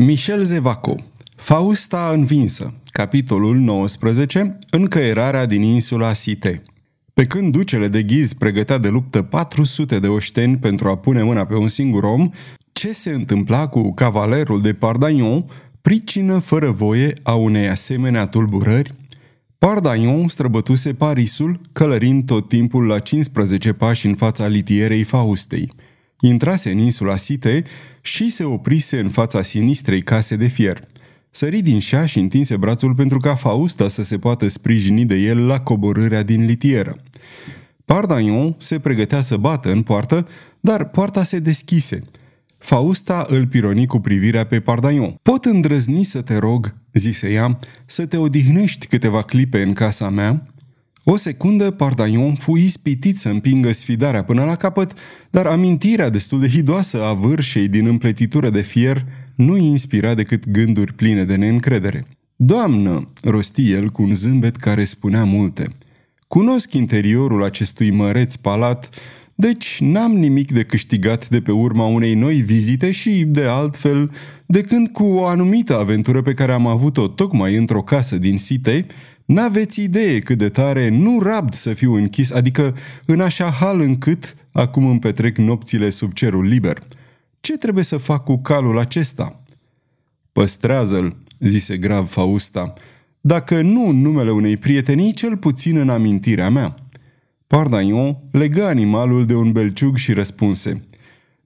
Michel Zevaco Fausta învinsă Capitolul 19 Încăierarea din insula Site Pe când ducele de ghiz pregătea de luptă 400 de oșteni pentru a pune mâna pe un singur om, ce se întâmpla cu cavalerul de Pardagnon, pricină fără voie a unei asemenea tulburări? Pardagnon străbătuse Parisul, călărind tot timpul la 15 pași în fața litierei Faustei – Intrase în insula Site și se oprise în fața sinistrei case de fier. Sări din șa și întinse brațul pentru ca Fausta să se poată sprijini de el la coborârea din litieră. Pardagnon se pregătea să bată în poartă, dar poarta se deschise. Fausta îl pironi cu privirea pe Pardagnon. Pot îndrăzni să te rog, zise ea, să te odihnești câteva clipe în casa mea?" O secundă, Pardaion fu ispitit să împingă sfidarea până la capăt, dar amintirea destul de hidoasă a vârșei din împletitură de fier nu îi inspira decât gânduri pline de neîncredere. Doamnă, rosti el cu un zâmbet care spunea multe. Cunosc interiorul acestui măreț palat, deci n-am nimic de câștigat de pe urma unei noi vizite și, de altfel, de când cu o anumită aventură pe care am avut-o tocmai într-o casă din Site, N-aveți idee cât de tare nu rabd să fiu închis, adică în așa hal încât acum îmi petrec nopțile sub cerul liber. Ce trebuie să fac cu calul acesta?" Păstrează-l," zise grav Fausta, dacă nu în numele unei prietenii, cel puțin în amintirea mea." Pardaion legă animalul de un belciug și răspunse –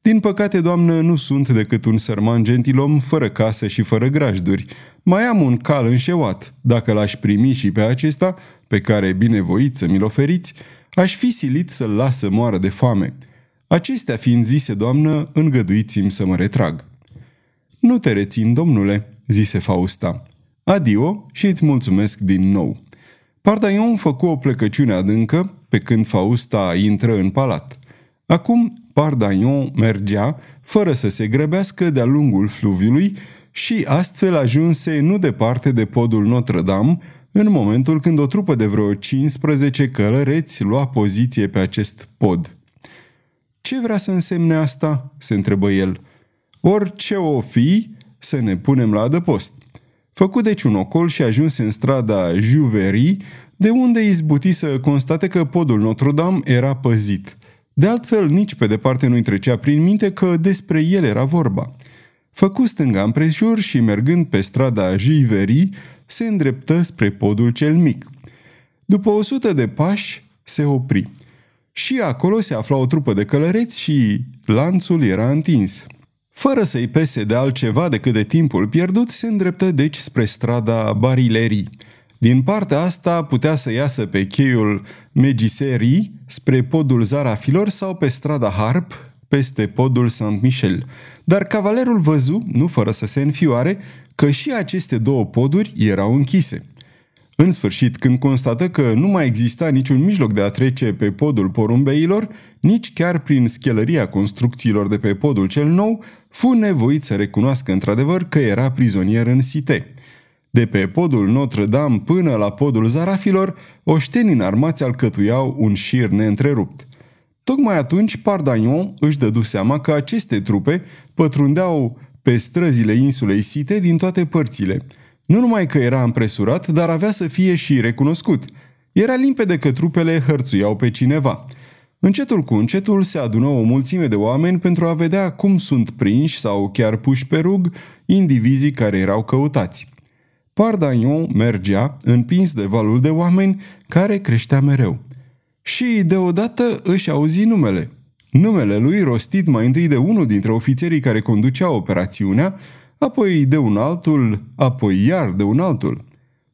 din păcate, doamnă, nu sunt decât un sărman gentilom fără casă și fără grajduri. Mai am un cal înșeuat. Dacă l-aș primi și pe acesta, pe care binevoit să mi-l oferiți, aș fi silit să-l las să moară de foame. Acestea fiind zise, doamnă, îngăduiți-mi să mă retrag. Nu te rețin, domnule, zise Fausta. Adio și îți mulțumesc din nou. Pardaion făcu o plecăciune adâncă pe când Fausta intră în palat. Acum Pardagnon mergea, fără să se grăbească de-a lungul fluviului și astfel ajunse nu departe de podul Notre-Dame, în momentul când o trupă de vreo 15 călăreți lua poziție pe acest pod. Ce vrea să însemne asta?" se întrebă el. Orice o fi, să ne punem la adăpost." Făcu deci un ocol și ajunse în strada Juvery, de unde izbuti să constate că podul Notre-Dame era păzit – de altfel, nici pe departe nu-i trecea prin minte că despre el era vorba. Făcu stânga împrejur și, mergând pe strada Jiveri, se îndreptă spre podul cel mic. După o sută de pași, se opri. Și acolo se afla o trupă de călăreți și lanțul era întins. Fără să-i pese de altceva decât de timpul pierdut, se îndreptă deci spre strada Barilerii. Din partea asta putea să iasă pe cheiul Megiserii spre podul Zarafilor sau pe strada Harp peste podul Saint-Michel. Dar cavalerul văzu, nu fără să se înfioare, că și aceste două poduri erau închise. În sfârșit, când constată că nu mai exista niciun mijloc de a trece pe podul porumbeilor, nici chiar prin schelăria construcțiilor de pe podul cel nou, fu nevoit să recunoască într-adevăr că era prizonier în Site – de pe podul Notre-Dame până la podul Zarafilor, oștenii înarmați alcătuiau un șir neîntrerupt. Tocmai atunci Pardagnon își dădu seama că aceste trupe pătrundeau pe străzile insulei Site din toate părțile. Nu numai că era împresurat, dar avea să fie și recunoscut. Era limpede că trupele hărțuiau pe cineva. Încetul cu încetul se adună o mulțime de oameni pentru a vedea cum sunt prinși sau chiar puși pe rug indivizii care erau căutați. Pardagnon mergea, împins de valul de oameni care creștea mereu. Și deodată își auzi numele. Numele lui rostit mai întâi de unul dintre ofițerii care conducea operațiunea, apoi de un altul, apoi iar de un altul.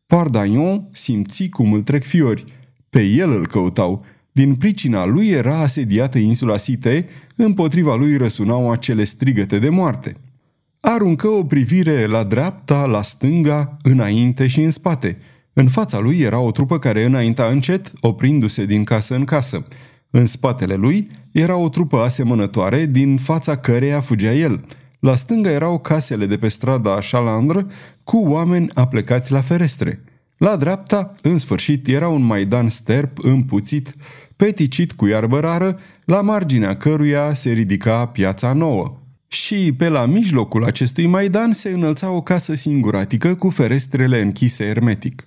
Pardagnon simți cum îl trec fiori. Pe el îl căutau. Din pricina lui era asediată insula Site, împotriva lui răsunau acele strigăte de moarte. Aruncă o privire la dreapta, la stânga, înainte și în spate. În fața lui era o trupă care înainta încet, oprindu-se din casă în casă. În spatele lui era o trupă asemănătoare, din fața căreia fugea el. La stânga erau casele de pe strada Chalandre, cu oameni aplecați la ferestre. La dreapta, în sfârșit, era un maidan sterp împuțit, peticit cu iarbă rară, la marginea căruia se ridica piața nouă. Și pe la mijlocul acestui maidan se înălța o casă singuratică cu ferestrele închise hermetic.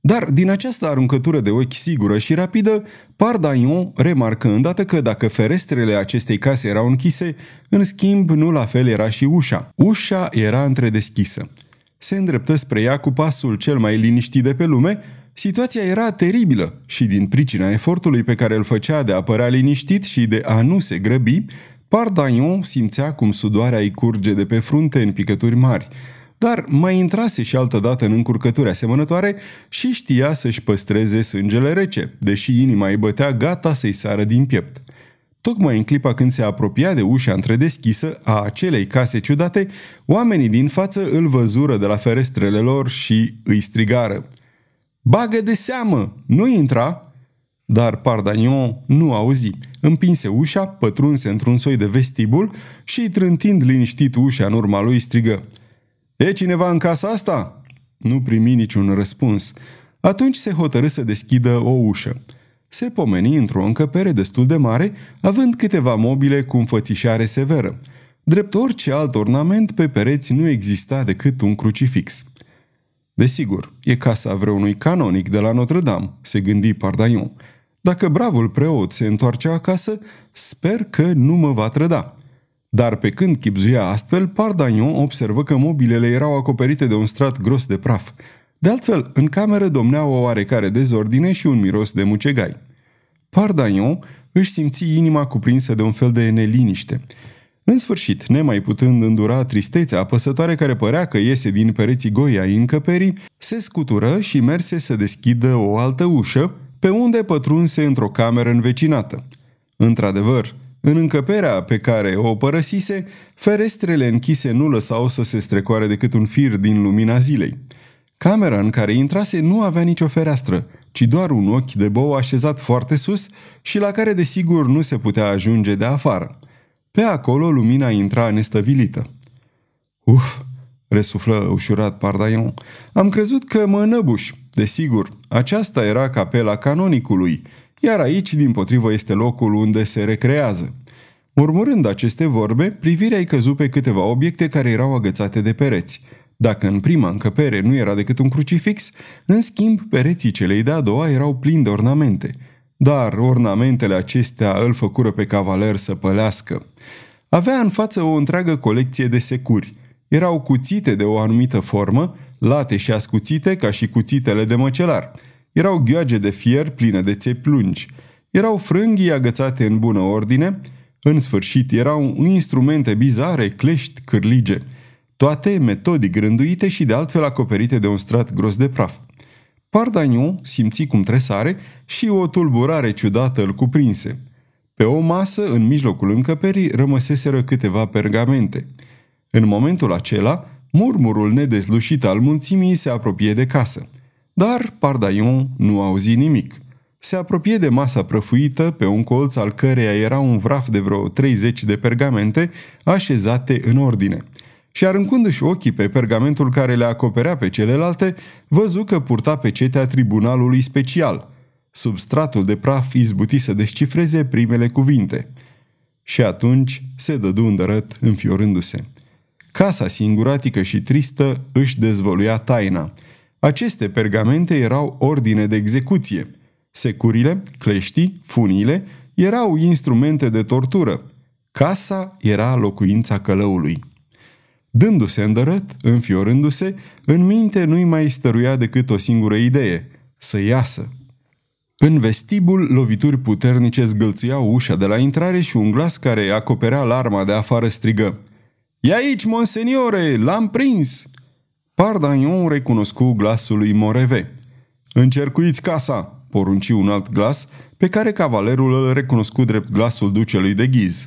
Dar din această aruncătură de ochi sigură și rapidă, Pardaion remarcă îndată că dacă ferestrele acestei case erau închise, în schimb nu la fel era și ușa. Ușa era întredeschisă. Se îndreptă spre ea cu pasul cel mai liniștit de pe lume, Situația era teribilă și din pricina efortului pe care îl făcea de a părea liniștit și de a nu se grăbi, Pardaion simțea cum sudoarea îi curge de pe frunte în picături mari, dar mai intrase și altădată în încurcături asemănătoare și știa să-și păstreze sângele rece, deși inima îi bătea gata să-i sară din piept. Tocmai în clipa când se apropia de ușa întredeschisă a acelei case ciudate, oamenii din față îl văzură de la ferestrele lor și îi strigară. Bagă de seamă! Nu intra!" Dar Pardagnon nu auzi. Împinse ușa, pătrunse într-un soi de vestibul și, trântind liniștit ușa în urma lui, strigă. E cineva în casa asta?" Nu primi niciun răspuns. Atunci se hotărâ să deschidă o ușă. Se pomeni într-o încăpere destul de mare, având câteva mobile cu înfățișare severă. Drept orice alt ornament, pe pereți nu exista decât un crucifix. Desigur, e casa vreunui canonic de la Notre-Dame, se gândi Pardaion. Dacă bravul preot se întoarce acasă, sper că nu mă va trăda. Dar pe când chipzuia astfel, Pardaion observă că mobilele erau acoperite de un strat gros de praf. De altfel, în cameră domnea o oarecare dezordine și un miros de mucegai. Pardaion își simți inima cuprinsă de un fel de neliniște. În sfârșit, nemai putând îndura tristețea apăsătoare care părea că iese din pereții goi ai încăperii, se scutură și merse să deschidă o altă ușă, pe unde pătrunse într-o cameră învecinată. Într-adevăr, în încăperea pe care o părăsise, ferestrele închise nu lăsau să se strecoare decât un fir din lumina zilei. Camera în care intrase nu avea nicio fereastră, ci doar un ochi de bou așezat foarte sus și la care desigur nu se putea ajunge de afară. Pe acolo lumina intra nestăvilită. Uf, resuflă ușurat Pardaion. Am crezut că mă năbuș. Desigur, aceasta era capela canonicului, iar aici, din potrivă, este locul unde se recrează. Murmurând aceste vorbe, privirea îi căzu pe câteva obiecte care erau agățate de pereți. Dacă în prima încăpere nu era decât un crucifix, în schimb, pereții celei de-a doua erau plini de ornamente – dar ornamentele acestea îl făcură pe cavaler să pălească. Avea în față o întreagă colecție de securi. Erau cuțite de o anumită formă, late și ascuțite ca și cuțitele de măcelar. Erau ghioage de fier pline de țepi lungi. Erau frânghii agățate în bună ordine. În sfârșit, erau instrumente bizare, clești, cârlige. Toate metodic rânduite și de altfel acoperite de un strat gros de praf. Pardaniu simți cum tresare și o tulburare ciudată îl cuprinse. Pe o masă, în mijlocul încăperii, rămăseseră câteva pergamente. În momentul acela, murmurul nedezlușit al mulțimii se apropie de casă. Dar Pardaion nu auzi nimic. Se apropie de masa prăfuită, pe un colț al căreia era un vraf de vreo 30 de pergamente așezate în ordine – și aruncându-și ochii pe pergamentul care le acoperea pe celelalte, văzu că purta pe cetea tribunalului special. Substratul de praf izbuti să descifreze primele cuvinte. Și atunci se dădu îndărăt înfiorându-se. Casa singuratică și tristă își dezvăluia taina. Aceste pergamente erau ordine de execuție. Securile, cleștii, funile erau instrumente de tortură. Casa era locuința călăului. Dându-se îndărăt, înfiorându-se, în minte nu-i mai stăruia decât o singură idee, să iasă. În vestibul, lovituri puternice zgâlțâiau ușa de la intrare și un glas care acoperea larma de afară strigă. E aici, monseniore, l-am prins!" Pardagnon recunoscu glasul lui Moreve. Încercuiți casa!" porunci un alt glas, pe care cavalerul îl recunoscu drept glasul ducelui de ghiz.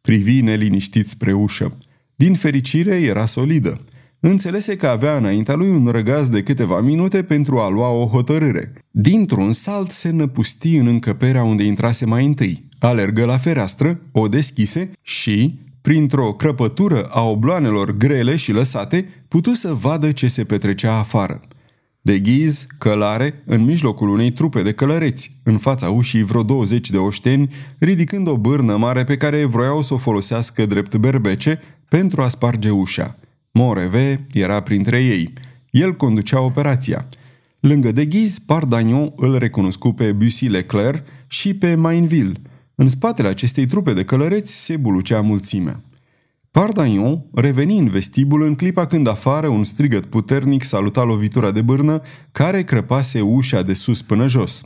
Privi neliniștit spre ușă. Din fericire, era solidă. Înțelese că avea înaintea lui un răgaz de câteva minute pentru a lua o hotărâre. Dintr-un salt se năpusti în încăperea unde intrase mai întâi. Alergă la fereastră, o deschise și, printr-o crăpătură a obloanelor grele și lăsate, putu să vadă ce se petrecea afară. De ghiz, călare, în mijlocul unei trupe de călăreți, în fața ușii vreo 20 de oșteni, ridicând o bârnă mare pe care vroiau să o folosească drept berbece, pentru a sparge ușa. Moreve era printre ei. El conducea operația. Lângă de ghiz, Pardagnon îl recunoscu pe Bussy Leclerc și pe Mainville. În spatele acestei trupe de călăreți se bulucea mulțimea. Pardagnon reveni în vestibul în clipa când afară un strigăt puternic saluta lovitura de bârnă care crăpase ușa de sus până jos.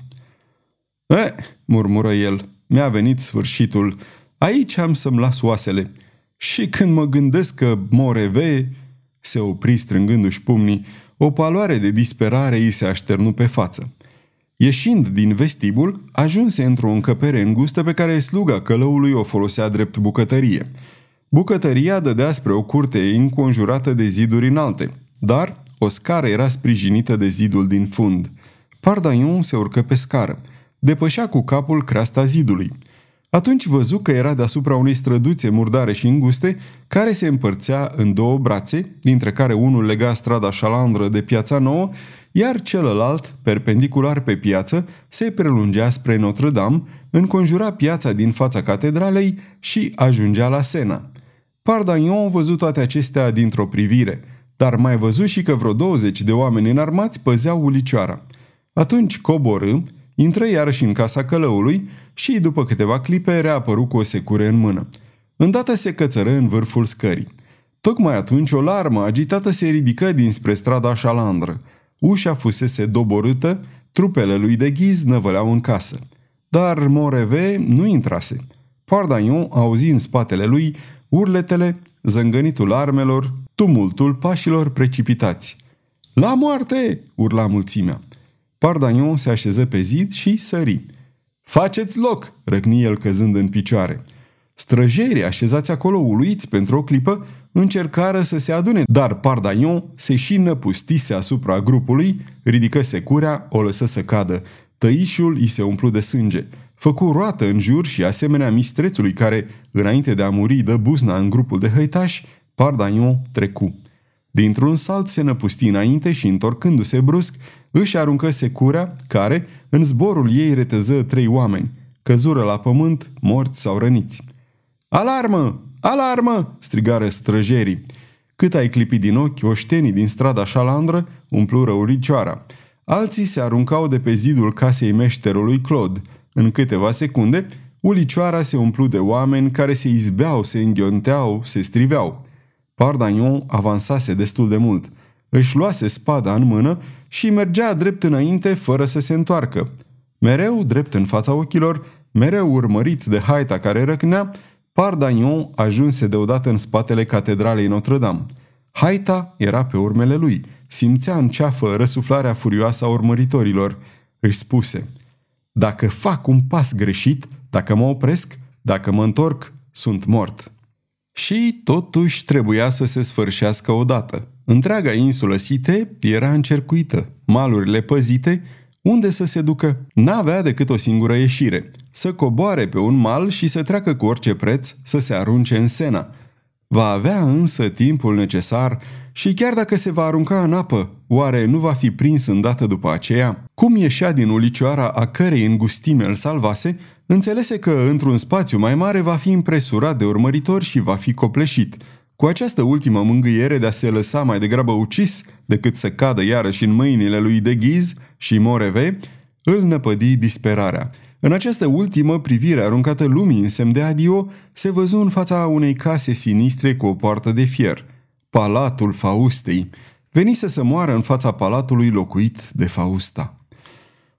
E, murmură el, mi-a venit sfârșitul. Aici am să-mi las oasele. Și când mă gândesc că moreve, se opri strângându-și pumnii, o paloare de disperare îi se așternu pe față. Ieșind din vestibul, ajunse într-o încăpere îngustă pe care sluga călăului o folosea drept bucătărie – Bucătăria dădea spre o curte înconjurată de ziduri înalte, dar o scară era sprijinită de zidul din fund. Pardaion se urcă pe scară. Depășea cu capul creasta zidului. Atunci văzu că era deasupra unei străduțe murdare și înguste, care se împărțea în două brațe, dintre care unul lega strada șalandră de piața nouă, iar celălalt, perpendicular pe piață, se prelungea spre Notre-Dame, înconjura piața din fața catedralei și ajungea la Sena. Pardagnon văzut toate acestea dintr-o privire, dar mai văzut și că vreo 20 de oameni înarmați păzeau ulicioara. Atunci coborâ, intră iarăși în casa călăului și, după câteva clipe, reapăru cu o secure în mână. Îndată se cățără în vârful scării. Tocmai atunci o larmă agitată se ridică dinspre strada șalandră. Ușa fusese doborâtă, trupele lui de ghiz năvăleau în casă. Dar Moreve nu intrase. Pardagnon auzi în spatele lui urletele, zângănitul armelor, tumultul pașilor precipitați. La moarte!" urla mulțimea. Pardagnon se așeză pe zid și sări. Faceți loc!" răcni el căzând în picioare. Străjerii așezați acolo uluiți pentru o clipă încercară să se adune, dar Pardagnon se și năpustise asupra grupului, ridică securea, o lăsă să cadă. Tăișul îi se umplu de sânge făcu roată în jur și asemenea mistrețului care, înainte de a muri, dă buzna în grupul de hăitași, Pardagnon trecu. Dintr-un salt se năpusti înainte și, întorcându-se brusc, își aruncă secura, care, în zborul ei, reteză trei oameni. Căzură la pământ, morți sau răniți. Alarmă! Alarmă!" strigară străjerii. Cât ai clipit din ochi, oștenii din strada șalandră umplură uricioara. Alții se aruncau de pe zidul casei meșterului Claude – în câteva secunde, ulicioara se umplu de oameni care se izbeau, se înghionteau, se striveau. Pardagnon avansase destul de mult. Își luase spada în mână și mergea drept înainte fără să se întoarcă. Mereu drept în fața ochilor, mereu urmărit de haita care răcnea, Pardagnon ajunse deodată în spatele catedralei Notre-Dame. Haita era pe urmele lui. Simțea în ceafă răsuflarea furioasă a urmăritorilor. Își spuse – dacă fac un pas greșit, dacă mă opresc, dacă mă întorc, sunt mort. Și totuși trebuia să se sfârșească odată. Întreaga insulă Site era încercuită, malurile păzite, unde să se ducă? N-avea decât o singură ieșire, să coboare pe un mal și să treacă cu orice preț să se arunce în Sena. Va avea însă timpul necesar și chiar dacă se va arunca în apă, oare nu va fi prins îndată după aceea? Cum ieșea din ulicioara a cărei îngustime îl salvase, înțelese că într-un spațiu mai mare va fi impresurat de urmăritori și va fi copleșit. Cu această ultimă mângâiere de a se lăsa mai degrabă ucis decât să cadă iarăși în mâinile lui de ghiz și Moreve, îl năpădi disperarea. În această ultimă privire aruncată lumii în semn de adio, se văzu în fața unei case sinistre cu o poartă de fier – Palatul Faustei, venise să moară în fața palatului locuit de Fausta.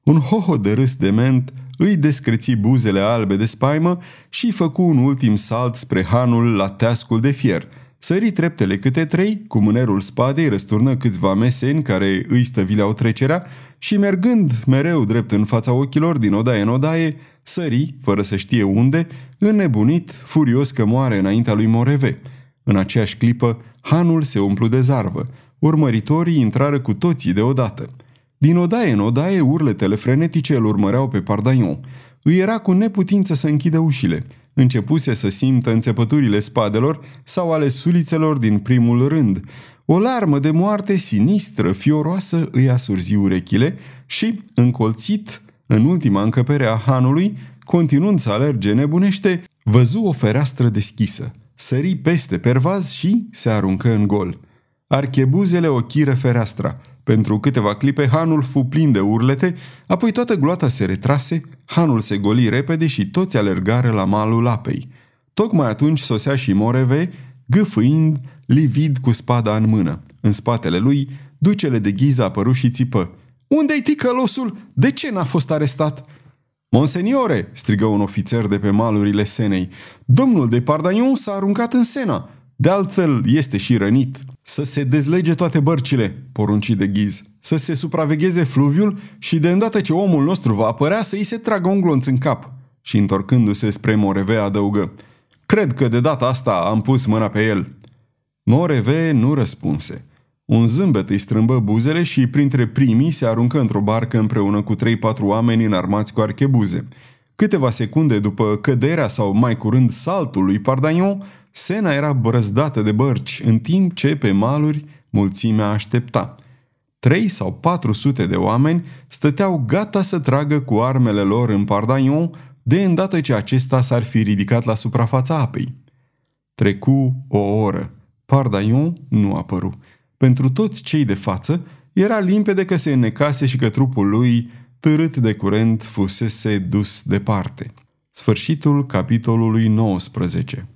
Un hoho de râs dement îi descreți buzele albe de spaimă și făcu un ultim salt spre hanul la teascul de fier. Sări treptele câte trei, cu mânerul spadei răsturnă câțiva meseni care îi stăvileau trecerea și mergând mereu drept în fața ochilor din odaie în odaie, sări, fără să știe unde, înnebunit, furios că moare înaintea lui Moreve. În aceeași clipă, hanul se umplu de zarvă. Urmăritorii intrară cu toții deodată. Din odaie în odaie, urletele frenetice îl urmăreau pe Pardaion. Îi era cu neputință să închidă ușile. Începuse să simtă înțepăturile spadelor sau ale sulițelor din primul rând. O larmă de moarte sinistră, fioroasă, îi asurzi urechile și, încolțit în ultima încăpere a hanului, continuând să alerge nebunește, văzu o fereastră deschisă. sări peste pervaz și se aruncă în gol. Archebuzele ochiră fereastra. Pentru câteva clipe, Hanul fu plin de urlete, apoi toată gloata se retrase, Hanul se goli repede și toți alergară la malul apei. Tocmai atunci sosea și Moreve, gâfâind, livid cu spada în mână. În spatele lui, ducele de ghiză apăru și țipă. Unde-i ticălosul? De ce n-a fost arestat?" Monseniore!" strigă un ofițer de pe malurile Senei. Domnul de Pardaion s-a aruncat în Sena. De altfel, este și rănit. Să se dezlege toate bărcile, porunci de ghiz. Să se supravegheze fluviul și de îndată ce omul nostru va apărea să îi se tragă un glonț în cap. Și întorcându-se spre Moreve adăugă. Cred că de data asta am pus mâna pe el. Moreve nu răspunse. Un zâmbet îi strâmbă buzele și printre primii se aruncă într-o barcă împreună cu 3-4 oameni înarmați cu archebuze. Câteva secunde după căderea sau mai curând saltul lui Pardagnon, Sena era brăzdată de bărci, în timp ce pe maluri mulțimea aștepta. Trei sau patru sute de oameni stăteau gata să tragă cu armele lor în Pardagnon de îndată ce acesta s-ar fi ridicat la suprafața apei. Trecu o oră. Pardaion nu apăru. Pentru toți cei de față, era limpede că se înnecase și că trupul lui, târât de curent, fusese dus departe. Sfârșitul capitolului 19